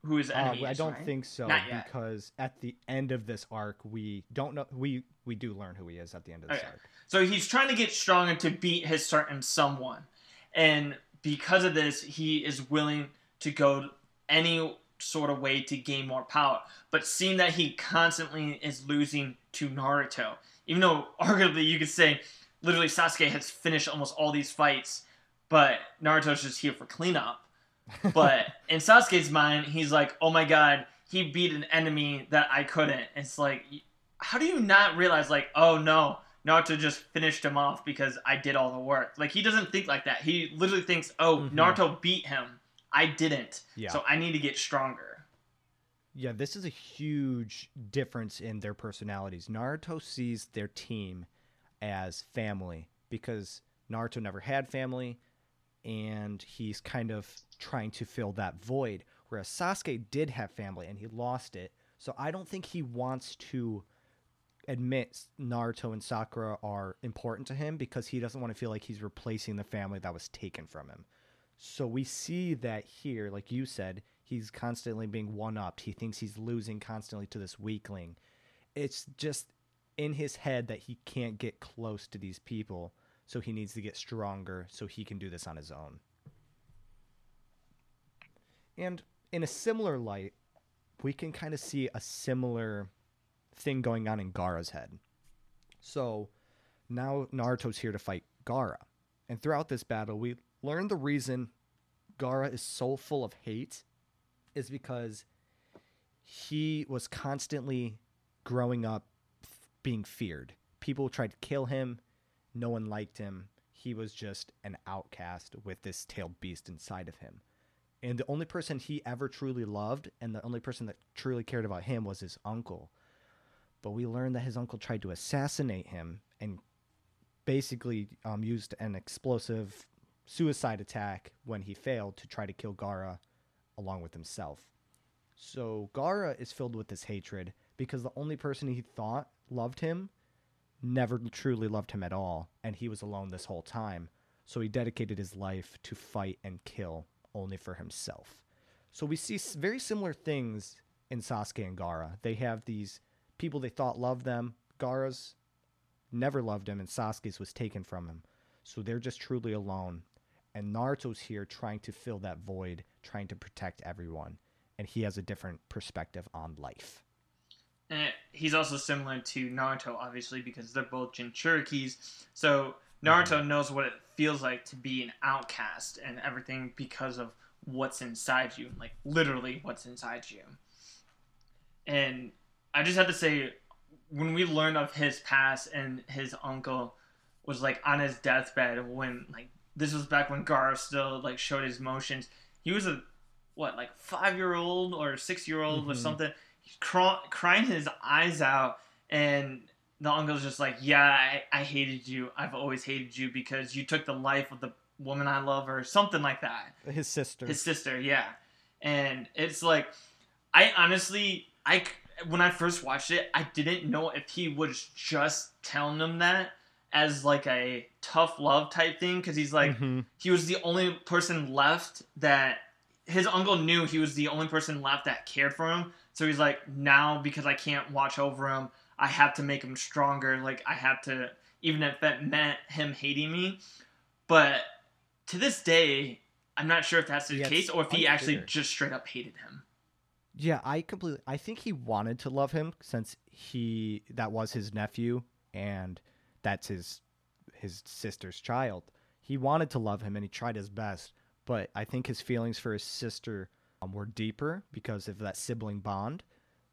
who his Uh, enemy I is, don't right? think so Not because at the end of this arc, we don't know. We we do learn who he is at the end of this Okay. arc. So he's trying to get stronger to beat his certain someone. And because of this, he is willing to go any sort of way to gain more power. But seeing that he constantly is losing to Naruto, even though arguably you could say literally Sasuke has finished almost all these fights, but Naruto's just here for cleanup. But in Sasuke's mind, he's like, oh my god, he beat an enemy that I couldn't. It's like, how do you not realize, like, oh no, Naruto just finished him off because I did all the work? Like, he doesn't think like that. He literally thinks, oh, Mhm. Naruto beat him. I didn't. Yeah. So I need to get stronger. Yeah, this is a huge difference in their personalities. Naruto sees their team as family because Naruto never had family and he's kind of trying to fill that void. Whereas Sasuke did have family and he lost it. So I don't think he wants to admit Naruto and Sakura are important to him because he doesn't want to feel like he's replacing the family that was taken from him. So we see that here, like you said, he's constantly being one upped. He thinks he's losing constantly to this weakling. It's just in his head that he can't get close to these people, so he needs to get stronger so he can do this on his own. And in a similar light, we can kind of see a similar thing going on in Gaara's head. So now Naruto's here to fight Gaara. And throughout this battle, we learn the reason Gaara is so full of hate is because he was constantly growing up being feared. People tried to kill him, no one liked him. He was just an outcast with this tailed beast inside of him. And the only person he ever truly loved and the only person that truly cared about him was his uncle. But we learned that his uncle tried to assassinate him and basically um, used an explosive suicide attack when he failed to try to kill Gaara along with himself. So Gaara is filled with this hatred because the only person he thought loved him never truly loved him at all, and he was alone this whole time. So he dedicated his life to fight and kill only for himself. So we see very similar things in Sasuke and Gaara. They have these people they thought loved them. Gaara's never loved him, and Sasuke's was taken from him. So they're just truly alone. And Naruto's here trying to fill that void, trying to protect everyone. And he has a different perspective on life. And he's also similar to Naruto, obviously, because they're both Jinchurikis. So mm-hmm. Naruto knows what it feels like to be an outcast and everything because of what's inside you, like literally what's inside you. And I just have to say, when we learned of his past and his uncle was like on his deathbed when like this was back when Gaara still like showed his motions. He was a what like five year old or six year old or Mhm. something, cry- crying his eyes out, and the uncle's just like, "Yeah, I, I hated you. I've always hated you because you took the life of the woman I love, or something like that." His sister. His sister, yeah. And it's like, I honestly, I when I first watched it, I didn't know if he was just telling them that as like a tough love type thing because he's like Mhm. he was the only person left that his uncle knew he was the only person left that cared for him. So he's like, now because I can't watch over him, I have to make him stronger. Like I have to, even if that meant him hating me. But to this day, I'm not sure if that's the Yeah, case or if he actually just straight up hated him. Yeah, I completely. I think he wanted to love him since he that was his nephew and that's his his sister's child. He wanted to love him and he tried his best, but I think his feelings for his sister um, were deeper because of that sibling bond.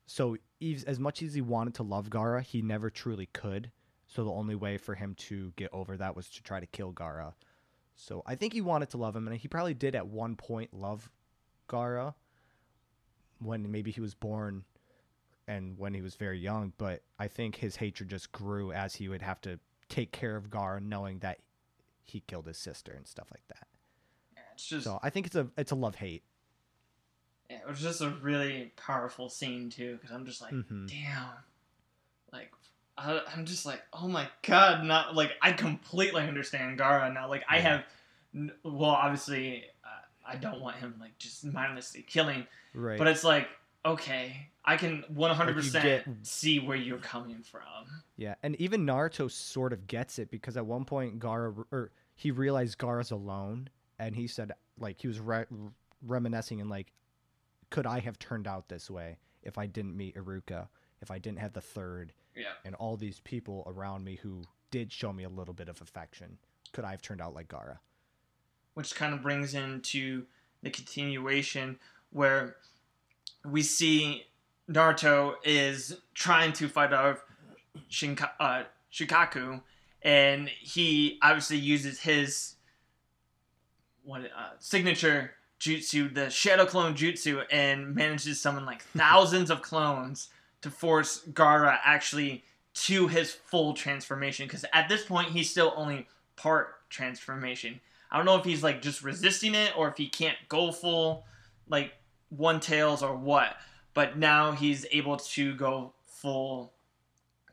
So as much as he wanted to love Gaara, he never truly could. So the only way for him to get over that was to try to kill Gaara. So I think he wanted to love him, and he probably did at one point love Gaara when maybe he was born and when he was very young. But I think his hatred just grew as he would have to take care of Gaara, knowing that he killed his sister and stuff like that. Yeah, it's just So I think it's a it's a love hate. yeah, it was just a really powerful scene too because I'm just like, Mhm. damn, like I, I'm just like, oh my god, not like I completely understand Gaara now. Like I Yeah. have, well, obviously uh, I don't want him like just mindlessly killing, Right. but it's like okay, I can 100 percent get- see where you're coming from. Yeah, and even Naruto sort of gets it because at one point Gaara or he realized Gaara's alone, and he said like he was re- reminiscing and like, could I have turned out this way if I didn't meet Iruka, if I didn't have the third, Yeah. and all these people around me who did show me a little bit of affection, could I have turned out like Gaara? which kind of brings into the continuation where we see Naruto is trying to fight off Shinka- uh, Shikaku, and he obviously uses his what uh, signature jutsu, the Shadow Clone Jutsu, and manages to summon like thousands of clones to force Gaara actually to his full transformation. Because at this point, he's still only part transformation. I don't know if he's like just resisting it or if he can't go full like one tails or what. But now he's able to go full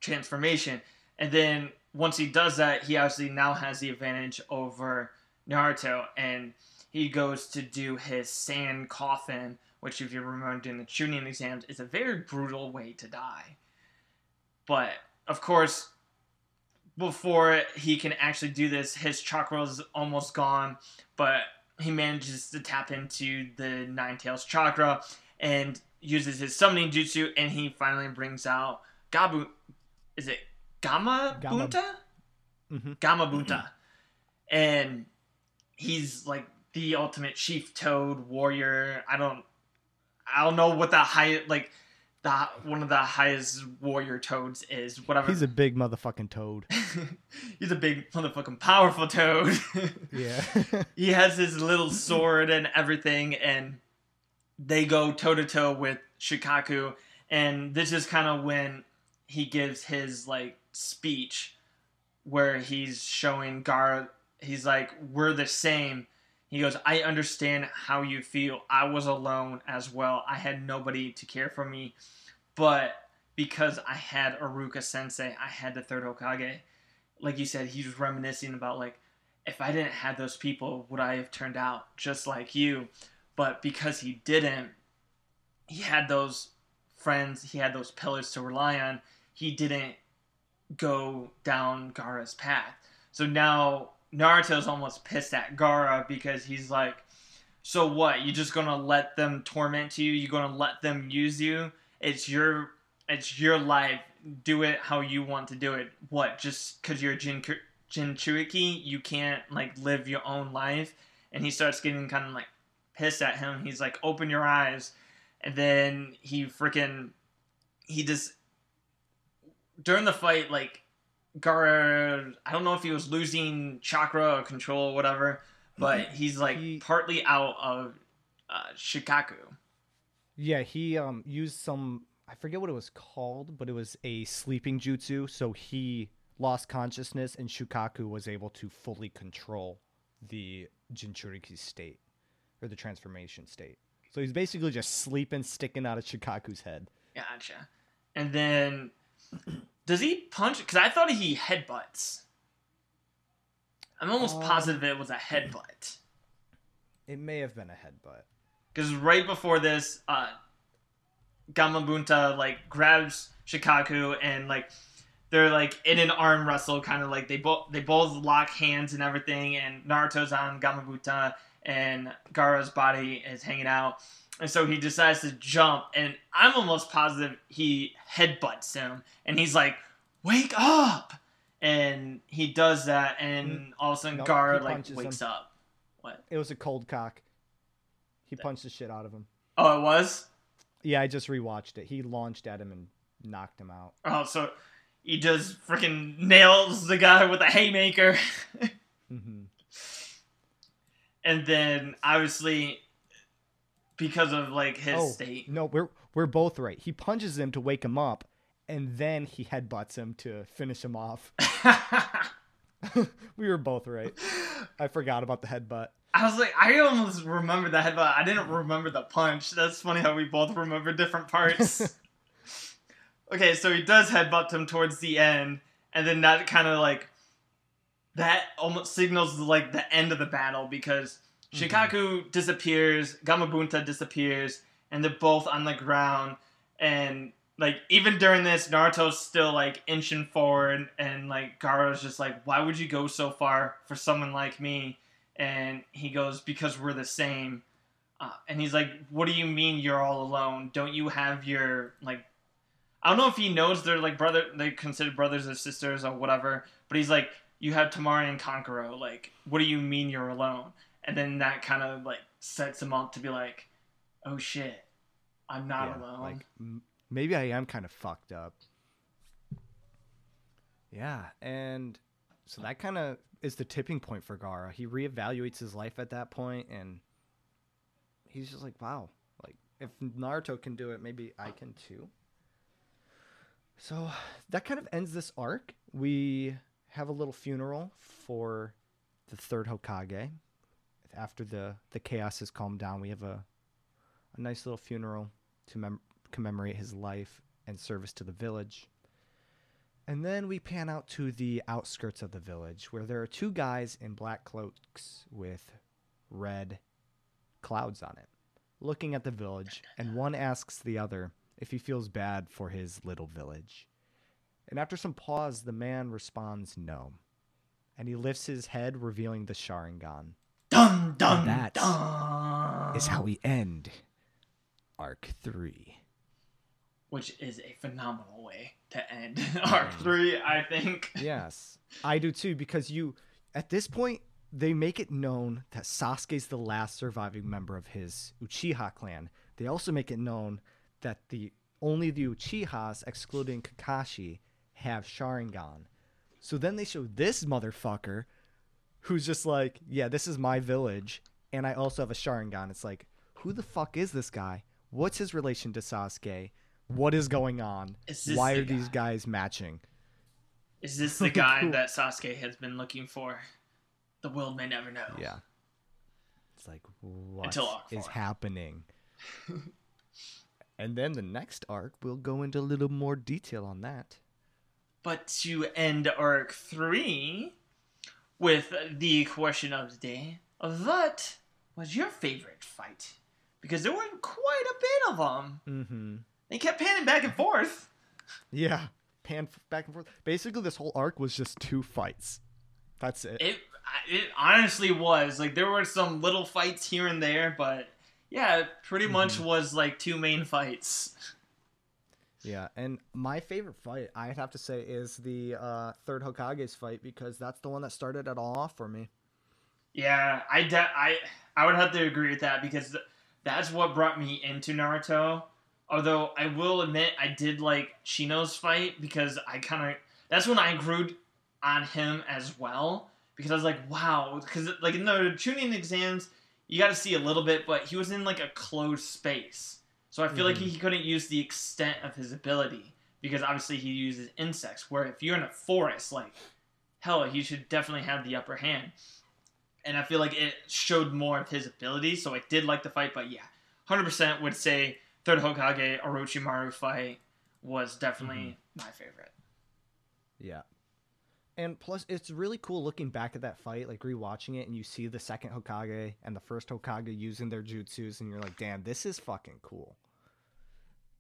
transformation. And then once he does that, he obviously now has the advantage over Naruto and he goes to do his sand coffin, which if you remember in the Chunin exams is a very brutal way to die. But of course, before he can actually do this, his chakra is almost gone, but he manages to tap into the Nine Tails chakra and uses his summoning jutsu, and he finally brings out Gabu. Is it Gamma Gamma- Bunta? Mm-hmm. Gamabunta. And he's like the ultimate chief toad warrior. I don't I don't know what the high like the one of the highest warrior toads is. Whatever. He's a big motherfucking toad. He's a big motherfucking powerful toad. Yeah. he has his little sword and everything, and they go toe to toe with Shikaku. And this is kind of when he gives his like speech where he's showing Gaara. He's like, "We're the same." He goes, "I understand how you feel. I was alone as well. I had nobody to care for me, but because I had Iruka Sensei, I had the third Hokage." Like you said, he's reminiscing about like if I didn't have those people, would I have turned out just like you? But because he didn't, he had those friends, he had those pillars to rely on. He didn't go down Gaara's path. So now Naruto's almost pissed at Gaara because he's like, so what? You just gonna let them torment you? You gonna let them use you? It's your it's your life. Do it how you want to do it. What? Just because you're a Jin Jinchuriki, you can't like live your own life. And he starts getting kind of like pissed at him. He's like, "Open your eyes," and then he freaking he just during the fight like Gaara. I don't know if he was losing chakra or control or whatever, but he's like He- partly out of uh, Shikaku. Yeah, he um used some I forget what it was called, but it was a sleeping jutsu, so he lost consciousness and Shukaku was able to fully control the Jinchuriki state or the transformation state. So he's basically just sleeping sticking out of Shukaku's head. Gotcha. And then does he punch? Because I thought he headbutts. I'm almost Um, positive it was a headbutt. It may have been a headbutt. Because right before this, uh, Gamabunta like grabs Shikaku and like they're like in an arm wrestle, kind of like they both they both lock hands and everything. And Naruto's on Gamabunta, and Gaara's body is hanging out. And so he decides to jump, and I'm almost positive he headbutts him, and he's like, "Wake up!" And he does that, and all of a sudden Nope, like wakes him. up. What? It was a cold cock. He punched the shit out of him. Oh, it was. Yeah, I just rewatched it. He launched at him and knocked him out. Oh, so he just freaking nails the guy with a haymaker. hmm and then obviously because of like his Oh state no, we're we're both right. He punches him to wake him up, and then he headbutts him to finish him off. we were both right. I forgot about the headbutt. i was like i almost remember the headbutt i didn't remember the punch that's funny how we both remember different parts okay so he does headbutt him towards the end and then that kind of like that almost signals like the end of the battle because Mhm. Shikaku disappears, Gamabunta disappears, and they're both on the ground. And like even during this, Naruto's still like inching forward, and like Gaara's just like, "Why would you go so far for someone like me?" And he goes, "Because we're the same." Uh, and he's like, "What do you mean you're all alone? Don't you have your like?" I don't know if he knows they're like brother, they consider brothers or sisters or whatever. But he's like, "You have Temari and Kankuro. Like, what do you mean you're alone?" And then that kind of like sets him up to be like, "Oh shit, I'm not Yeah, alone." Like m- maybe I am kind of fucked up. Yeah, and so that kind of is the tipping point for Gaara. He reevaluates his life at that point, and he's just like, "Wow, like if Naruto can do it, maybe I can too." So that kind of ends this arc. We have a little funeral for the third Hokage. After the the chaos has calmed down, we have a a nice little funeral to mem- commemorate his life and service to the village. And then we pan out to the outskirts of the village where there are two guys in black cloaks with red clouds on it, looking at the village, and one asks the other if he feels bad for his little village. And after some pause, the man responds no. And he lifts his head, revealing the Sharingan. Dun dun that dun Is how we end Arc 3. which is a phenomenal way to end arc three. I think. Yes, I do too because you at this point they make it known that Sasuke's the last surviving member of his Uchiha clan. They also make it known that the only the Uchihas excluding Kakashi have Sharingan. So then they show this motherfucker who's just like, "Yeah, this is my village and I also have a Sharingan." It's like, "Who the fuck is this guy? What's his relation to Sasuke? What is going on? Is this Why the are these guys matching?" Is this the guy Cool. that Sasuke has been looking for? The world may never know. Yeah. It's like what Until arc is four. happening? and then the next arc, we'll go into a little more detail on that. But to end arc three with the question of the day, what was your favorite fight? Because there were quite a bit of them. Mm-hmm. They kept panning back and forth. Yeah. Pan f- back and forth. Basically, this whole arc was just two fights. That's it. It it honestly was like there were some little fights here and there, but yeah, it pretty much was like two main fights. Yeah, and my favorite fight, I'd have to say, is the uh, third Hokage's fight because that's the one that started it all off for me. Yeah, I de- I I would have to agree with that because th- that's what brought me into Naruto. Although I will admit I did like Shino's fight because I kind of that's when I grew on him as well because I was like, wow, because like in the Chunin exams you got to see a little bit, but he was in like a closed space, so I feel like Mhm. he, couldn't use the extent of his ability because obviously he uses insects. Where if you're in a forest, like hell, he should definitely have the upper hand and I feel like it showed more of his ability. So I did like the fight, but yeah, hundred percent would say third Hokage Orochimaru fight was definitely my favorite. Yeah. And plus, it's really cool looking back at that fight, like rewatching it, and you see the second Hokage and the first Hokage using their jutsus, and you're like, damn, this is fucking cool.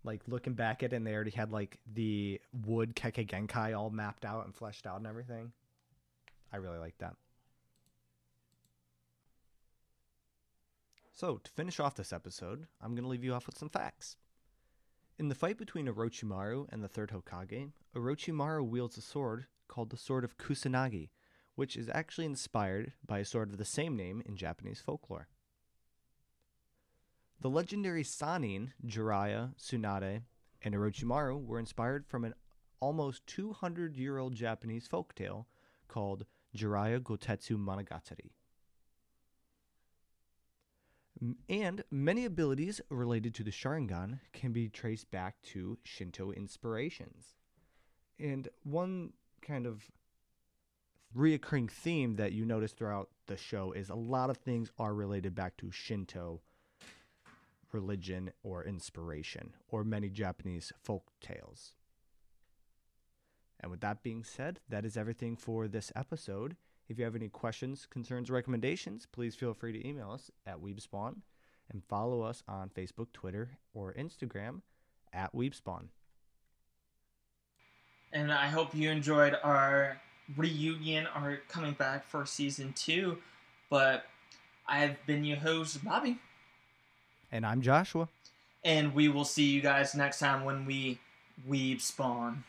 Like looking back at it, and they already had like the wood Kekkei Genkai all mapped out and fleshed out and everything. I really like that. So, to finish off this episode, I'm going to leave you off with some facts. In the fight between Orochimaru and the third Hokage, Orochimaru wields a sword called the Sword of Kusanagi, which is actually inspired by a sword of the same name in Japanese folklore. The legendary Sannin, Jiraiya, Tsunade, and Orochimaru were inspired from an almost 200 year old Japanese folktale called Jiraiya Goketsu Monogatari. And many abilities related to the Sharingan can be traced back to Shinto inspirations. And one kind of reoccurring theme that you notice throughout the show is a lot of things are related back to Shinto religion or inspiration, or many Japanese folk tales. And with that being said, that is everything for this episode. If you have any questions, concerns, recommendations, please feel free to email us at Weebspawn and follow us on Facebook, Twitter, or Instagram at Weebspawn. And I hope you enjoyed our reunion, our coming back for season two. But I've been your host, Bobby. And I'm Joshua. And we will see you guys next time when we weeb spawn.